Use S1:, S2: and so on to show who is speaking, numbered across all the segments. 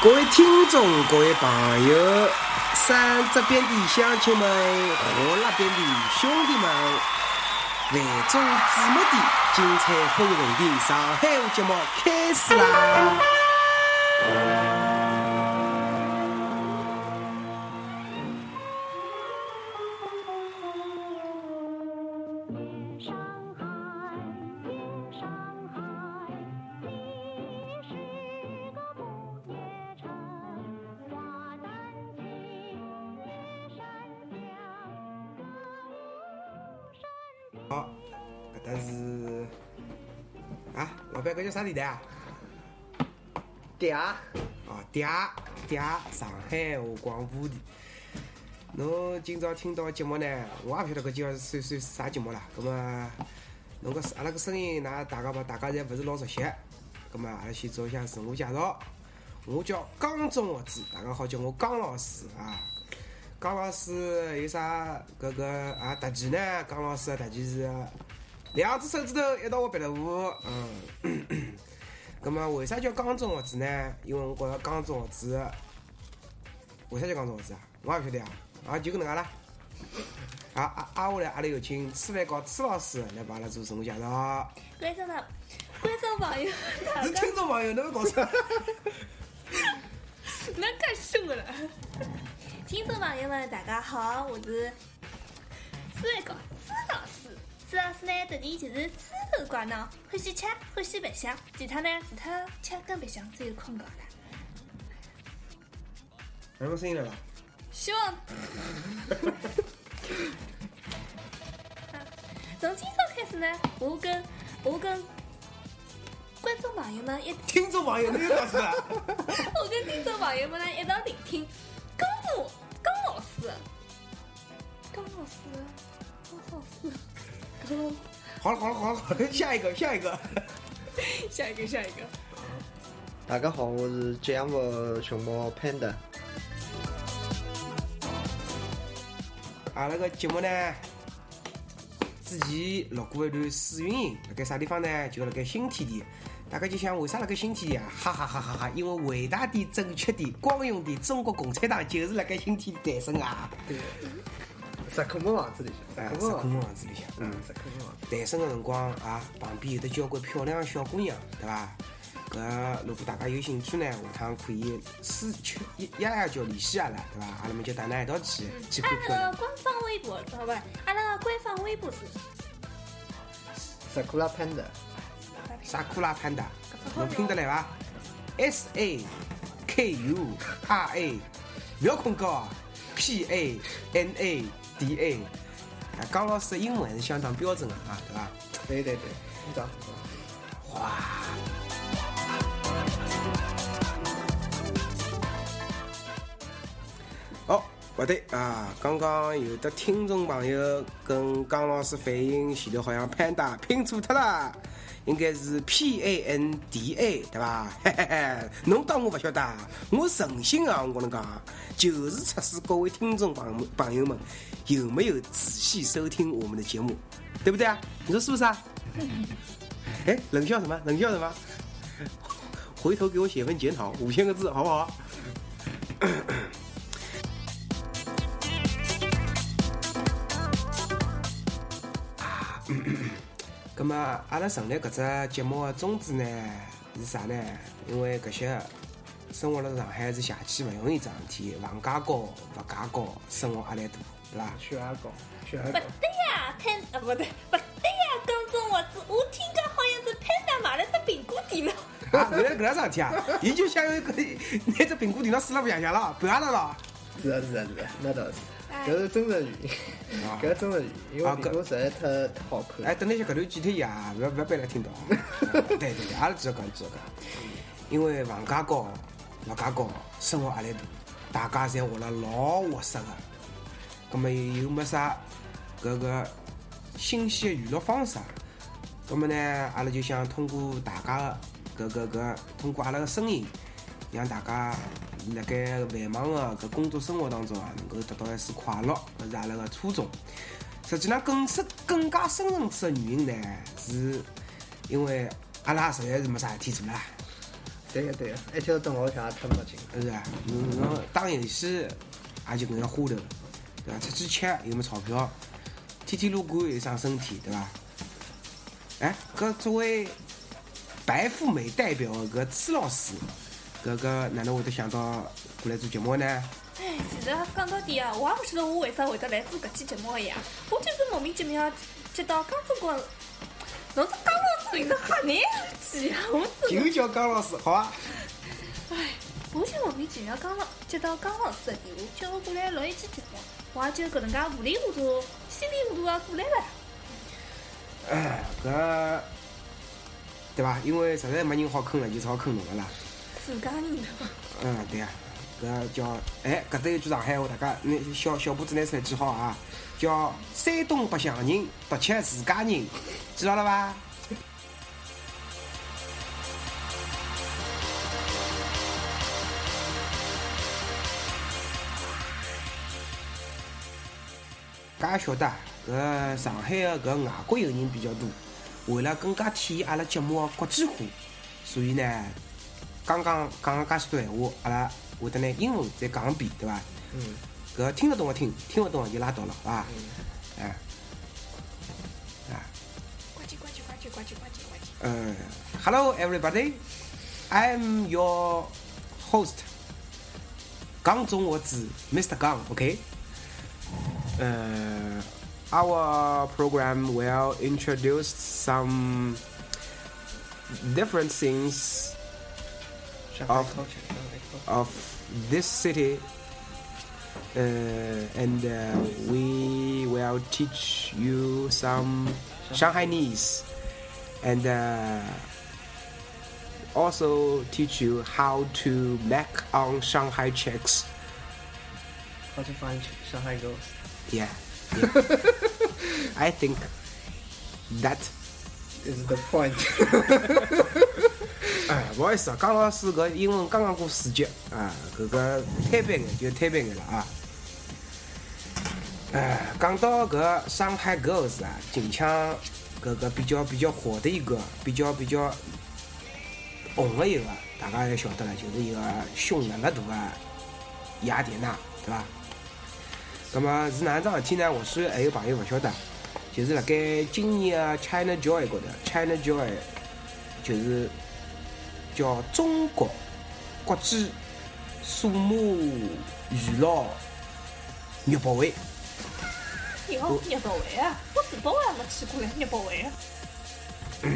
S1: 各位听众，各位朋友，山这边的乡亲们，河那边的兄弟们，万众瞩目的精彩纷呈的上海话节目开始啦！啥地带啊？
S2: 嗲
S1: 啊，嗲嗲，上海话广播的。侬今朝听到节目呢，我也勿晓得搿叫算算啥节目啦。葛么，侬搿阿拉搿声音，㑚大家吧，大家侪勿是老熟悉。葛么，阿拉先做一下自我介绍。我叫江中学子，大家好叫我江老师啊。江老师有啥搿个啊特技呢？江老师的特技是。两只手指头一道画鼻头舞，嗯，咁么为啥叫江中学子呢？因为我觉着江中学子，为啥叫江中学子啊？我也勿晓得啊，啊就搿能介啦。啊啊啊！下来，阿拉有请吃饭高吃老师来帮阿拉做自我介绍。
S3: 观众们，观众朋友，
S1: 是听众朋友，侬搞啥？
S3: 那太凶了。听众朋友们，大家好，我是吃饭高吃老师。朱老师呢，特点就是猪头怪脑，欢喜吃，欢喜白相，其他呢，除脱吃跟白相，只有困觉了。
S1: 什么声音了吧？
S3: 希望。从今朝开始呢，我跟我跟观众朋友们一
S1: 听众朋友们又搞错了。
S3: 我跟听众朋友们呢一道聆听
S1: 好了好了好了好了，下一个下一个，
S3: 下一个 下一个。
S2: 大家好，我是吉阳木熊猫 Panda。
S1: 啊，那个节目呢，之前录过一段试运营，辣盖啥地方呢？就辣盖新天地。大家就想，为啥辣盖新天地啊？哈哈哈哈哈！因为伟大的、正确的、光荣的中国共产党就是辣盖新天地诞生啊！
S2: 对。石库门房子里
S1: 向，石库门房子里向，
S2: 嗯，石库门房子。
S1: 诞生的辰光啊，旁边有的交关漂亮小姑娘，对伐？搿如果大家有兴趣呢，下趟可以私去一压压叫联系阿拉，对伐？阿拉们就带㑚一道去去看漂亮。
S3: 阿拉官方微博，好伐？阿拉个官方微博是
S2: 萨库拉潘达。
S1: 萨库拉潘达，侬拼得来伐？S A K U R A，不要困觉啊！P A N A。D A，啊江老师的英文还是相当标准的啊，对吧？
S2: 对对对，你找。
S1: 哇！哦，不对啊，刚刚有的听众朋友跟江老师反映，前头好像 Panda 拼错脱了。应该是 P A N D A，对吧？嘿嘿嘿，侬当我不晓得？我诚心啊，我跟侬讲，就是测试各位听众朋朋友们有没有仔细收听我们的节目，对不对啊？你说是不是啊？哎，冷笑什么？冷笑什么？回头给我写份检讨，五千个字，好不好？么，阿拉成立搿只节目的宗旨呢是啥呢？因为搿些生活辣上海是邪气勿容易桩事体，房价高、物价高，生活压力大，对伐？
S2: 血压高，血压高。
S3: 不对呀，潘啊，不对，不对呀，江中我子，我听讲好像是潘达买了只苹果电脑。
S1: 啊，原来搿样桩事体啊！伊就想要搿拿只苹果电脑撕了白相了，盘阿拉了。
S2: 是啊是啊是啊，那倒是。搿是真实原因，搿是真实原因，因为苹果实在太太好看。
S1: 哎，等那些搿段剪脱呀，勿要勿要被人听到。对对对，阿拉继续讲继续讲。因为房价高，物价高，生活压力大，大家侪活了老窝塞个。葛末又没啥搿个新鲜娱乐方式。葛末呢，阿拉就想通过大家搿搿搿，通过阿拉个声音，让大家。辣盖繁忙的搿工作生活当中啊，能够得到一丝快乐，搿是阿拉个初衷。实际上更深、更加深层次的原因呢，是因为阿拉实在是没啥事体做啦。
S2: 对个对个，一条灯笼下看不清。
S1: 是不是啊？侬打游戏也就搿能花头，对伐？出去吃又没钞票，天天撸管又伤身体，对伐？哎，搿作为白富美代表搿朱老师，搿个哪能会得想到过来做节目呢？
S3: 哎，其实讲到底啊，我也勿晓得我为啥会得来做搿期节目个呀。我就是莫名其妙接到江中国，侬是江老师名字吓难记啊！我
S1: 就叫江老师，好啊。
S3: 哎，我就莫名其妙江老接到江老师的电话，叫我过来录一期节目，我也就搿能介糊里糊涂、稀里糊涂啊过来了。
S1: 哎，搿对伐？因为实在没人好坑了，就只好坑侬了啦。
S3: 自家人的。
S1: 嗯，对呀，搿叫哎，搿搭有句上海话，大家拿小小步子拿出来记好啊，叫山东白相人，独吃自家人，记牢了伐？大家晓得，搿上海个搿外国友人比较多，为了更加体现阿拉节目个国际化，所以呢，刚刚讲了介许多闲话，阿拉会得拿英文再讲一遍，对伐？
S2: 嗯。
S1: 搿听得懂个听，听勿懂个就拉倒了，好伐？
S2: 嗯。
S1: 哎。啊。
S3: 呱唧呱唧呱唧呱唧呱唧呱唧。
S1: 嗯，Hello everybody, I'm your host，港中我子 Mr. 刚，OK？Uh, our program will introduce some different things Of- of this city, uh, and uh, we will teach you some Shanghainese, and uh, also teach you how to make on Shanghai checks.
S2: How to find Shanghai girls？Yeah,
S1: yeah. I think that
S2: is the point。
S1: 哎，不好意思啊，江老师搿英文刚刚过四级啊，搿个摊板眼就摊板眼了啊。哎，讲到搿上海 girls 啊，近腔搿个比较比较火的一个，比较比较红的一个，大家也晓得了，就是一个胸辣辣大的雅典娜，对伐？那么是哪桩事体呢？或许还有朋友勿晓得，就是辣盖今年的 China Joy 高头，China Joy 就是叫中国国际数码娱乐月博会。
S3: 哟，日本会啊！我日本我也没去过嘞，日博会啊。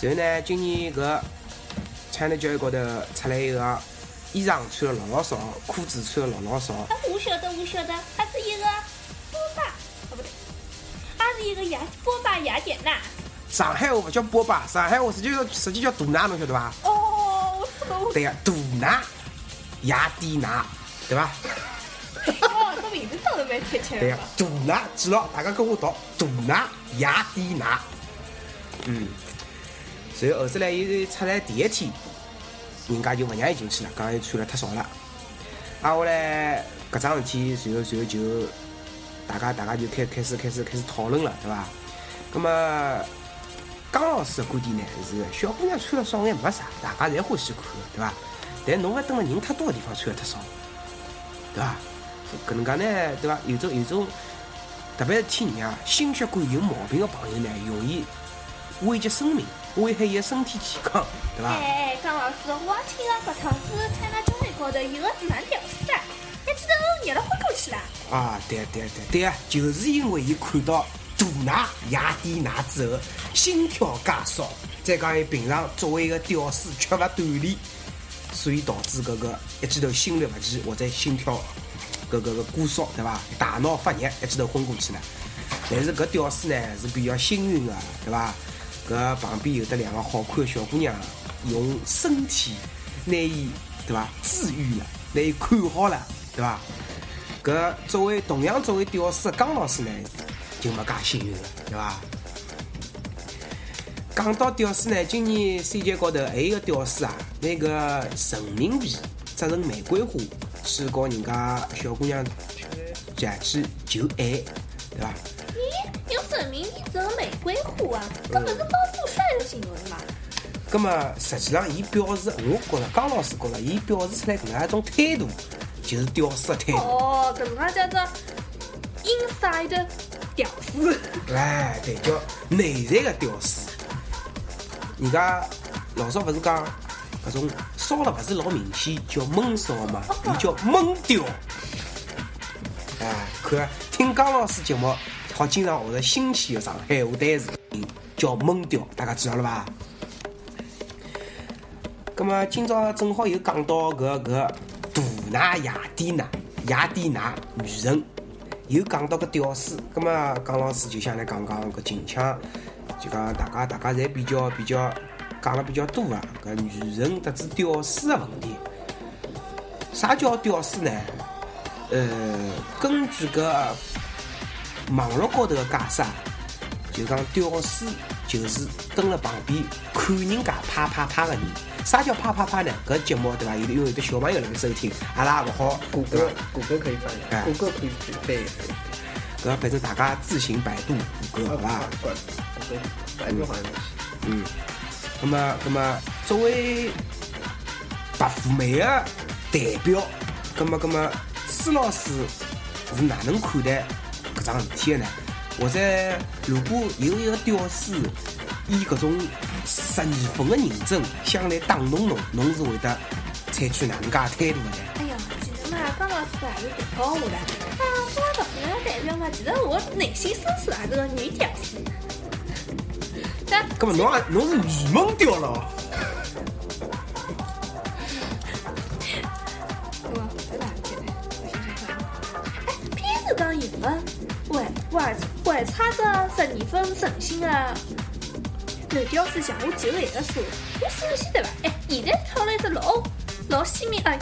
S1: 然后呢，今年搿 China Joy 高头出来一个衣裳穿了老老少，裤子穿了老老少，
S3: 啊，我晓得，我晓得，还是一个波霸，哦不对，还是一个雅波霸雅典娜。
S1: 上海话勿叫波霸，上海话实际叫实际叫大奶，侬晓得伐？
S3: 哦，
S1: 对呀，大奶雅典娜，对伐？
S3: 哦，这名字倒是蛮贴切
S1: 对呀大奶记牢，大家跟我读大奶雅典娜。嗯，然后后头来伊出来第一天，人家就勿让伊进去了，讲伊穿了太少了。啊，后来搿桩事体，然后然后就大家大家就开开始开始开始讨论了，对伐？葛么江老师的观点呢是，小姑娘穿了少眼没啥，大家侪欢喜看的，对伐？但侬勿等了人太多的地方穿了太少，对伐？搿能介呢，对伐？有种有种，特别是天热啊，心血管有毛病的朋友呢，容易危及生命，危害伊个身体健康，对伐？
S3: 哎，江老师，我也听个搿趟子看那交易高头有个男屌丝啊，一记得热了昏过去了。
S1: 啊，对对对对啊，就是因为伊看到大奶雅典娜之后，心跳加速，再讲伊平常作为一个屌丝缺乏锻炼，所以导致搿个一记头心律勿齐或者心跳搿搿个过速，对伐？大脑发热，一记头昏过去了。但是搿屌丝呢是比较幸运的，对伐？搿旁边有得两个好看的小姑娘，用身体拿伊对伐治愈了，拿伊看好了，对伐？搿作为同样作为屌丝的江老师呢，就没介幸运了，对伐？讲到屌丝呢，今年 CJ 高头还有一个屌丝啊，那个人民币折成玫瑰花，去告人家小姑娘假去求爱，对伐？
S3: 咦，用人民币折玫瑰花啊？搿勿是高富帅的新闻嘛？
S1: 葛么实际上，伊表示，我觉着江老师觉着，伊表示出来搿能一种态度，就是屌丝的态度。
S3: 哦，搿能介叫做 inside 屌丝。
S1: 哎，对，叫内在的屌丝。人家老早勿是讲搿种烧了勿是老明显，叫闷烧嘛，伊叫闷屌。哎，看听江老师节目，好经常学着新鲜的上海话单词，叫闷屌，大家知道了伐？咁么今朝正好又讲到搿搿杜娜雅典娜雅典娜女神，又讲到个屌丝，咁么江老师就想来讲讲个近腔，就讲大家大家侪比较比较讲了比较多啊，搿女人特子屌丝的问题。啥叫屌丝呢？呃，根据搿网络高头的解释，就讲屌丝就是蹲辣旁边看人家啪啪啪的人。啥叫啪啪啪呢？搿节目对伐？有的因为有的小朋友辣盖收听，阿拉也勿好。
S2: 谷歌，谷歌可以翻译，谷歌可以翻译。
S1: 搿反正大家自行百度谷歌，好伐？
S2: 谷歌，百度好像是。
S1: 嗯。那么，那么作为白富美的代表，那么，那么施老师是哪能看待搿桩事体的呢？或者，如果有一个屌丝以搿种十二分的认真想来打侬侬，侬是会得采取哪能介态度的呢？
S3: 哎呀，其实嘛，张老师还是挺高我的。啊，作为白富美代表嘛，其实我内心深处还是个女屌丝。
S1: 但，搿么侬啊，侬是女猛屌了？
S3: 讲有的，还还还差着十二分诚心的男屌丝向我求爱的时候，我首先对伐？哎，现在讨论一只老老鲜明哎，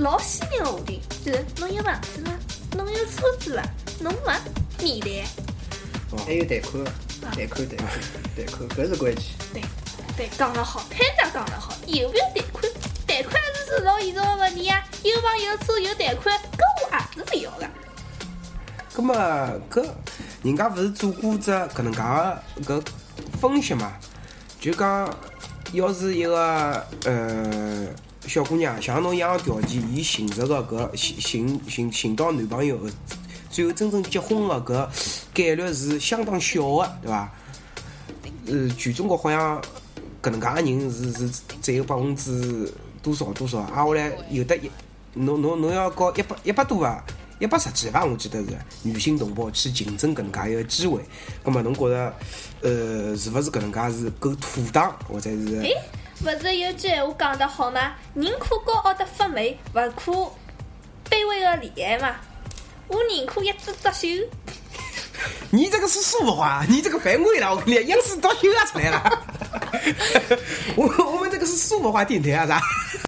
S3: 老鲜明的话题，就是侬有房子吗？侬有车子伐？侬没面谈。
S2: 哦，还有贷款，贷款，贷款，贷款，搿是关键。
S3: 对，对，讲得好，潘家讲得好，有没有贷款？贷款是是老严重的问题啊，有房有车有贷款，搿我也是勿要的。
S1: 咁么，搿人家勿是做过只搿能介个搿分析嘛？就讲，要是一个呃小姑娘像侬一样条件，伊寻着个搿寻寻寻寻到男朋友，最后真正结婚个搿概率是相当小个，对伐？呃，全中国好像搿能介个人是是只有百分之多少多少，挨，下来有的一侬侬侬要搞一百一百多啊！一百十几吧，我记得是女性同胞去竞争搿能介一个机会。葛末侬觉着，呃，是勿是搿能介是够妥当，或者是？
S3: 诶，勿是有句闲话讲得好吗？宁可高傲的发霉，勿可卑微的恋爱嘛。我宁可一枝独秀。
S1: 你这个是苏北话，你这个反胃了，我跟你，一枝独秀啊出来了。我我们这个是苏北话电台啊，是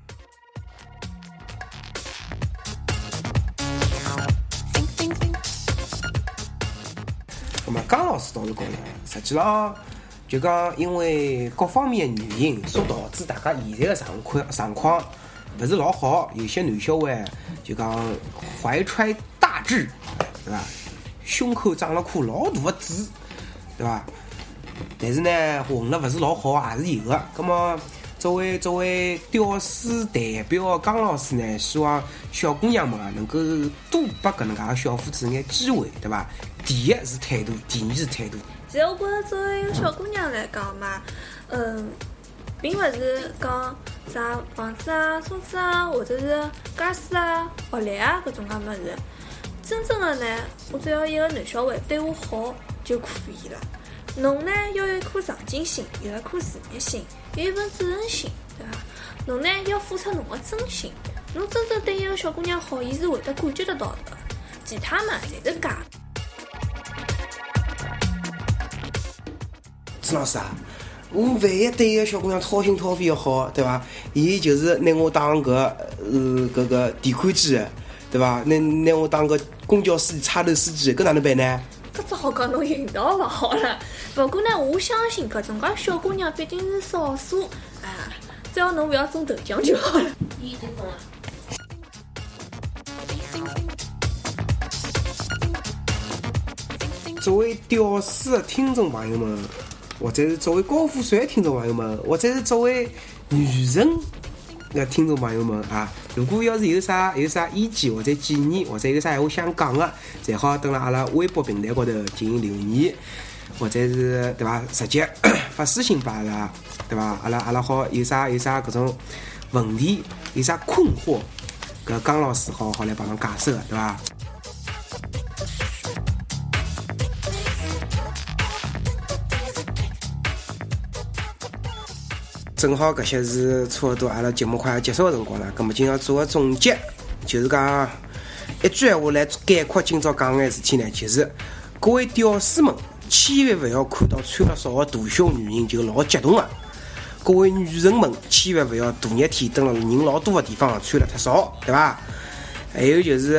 S1: 实际上就讲，因为各方面的原因，所导致大家现在的状况状况勿是老好。有些男小孩就讲怀揣大志，对伐？胸口长了颗老大的痣，对伐？但是呢，混了勿是老好，也是有的。那么，作为作为屌丝代表江老师呢，希望小姑娘们啊，能够多拨搿能介个小伙子眼机会，对伐？第一是态度，第二是态度。
S3: 其实我觉着作为一个小姑娘来讲嘛，嗯，并勿是讲啥房子啊、车子啊，或者是家世啊、学历啊搿种介物事。真正的呢，我只要一个男小孩对我好就可以了。侬呢要有一颗上进心，有一颗事业心，有一份责任心，对伐？侬呢要付出侬的真心。侬真正对一个小姑娘好，伊是会得感觉得到的。其他嘛，侪是假。
S1: 朱老师啊，我万一对一个小姑娘掏心掏肺的好，对伐？伊就是拿我当个呃搿个提款机，对伐？拿拿我当个公交司机、差头司机，搿哪能办呢？
S3: 搿只好讲侬运道勿好了。不过呢，我相信搿种介小姑娘毕竟是少数啊，只要侬勿要中头奖就好了。
S1: 作为屌丝的听众朋友们。或者是作为高富帅的听众朋友们，或者是作为女人的听众朋友们啊，如果要是有啥有啥意见或者建议，或者有啥闲话想讲的，最好登了阿拉微博平台高头进行留言，或者是对伐？直接 发私信拨阿拉，对伐？阿拉阿拉好有啥有啥搿种问题，有啥困惑，搿江老师好好来帮侬解释个，对伐？正好搿些是差勿多，阿拉节目快要结束个辰光了。葛末今朝做个总结，就是讲一句闲话来概括今朝讲个事体呢，就是各位屌丝们，千万勿要看到穿了少个大胸女人就老激动个；各位女人们，千万勿要大热天蹲辣人老多个地方穿了太少，对伐？还有就是，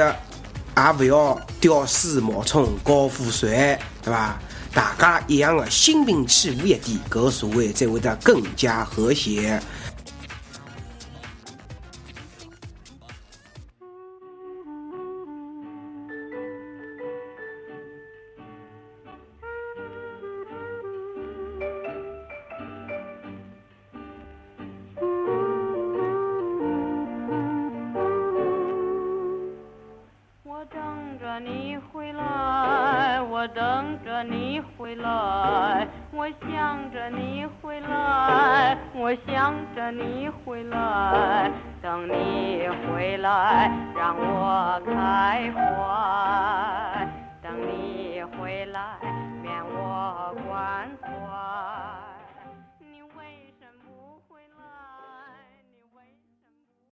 S1: 也勿要屌丝冒充高富帅，对伐？大家一样的心平气和一点，搿个社会才会得更加和谐。我想着你回来等你回来让我开怀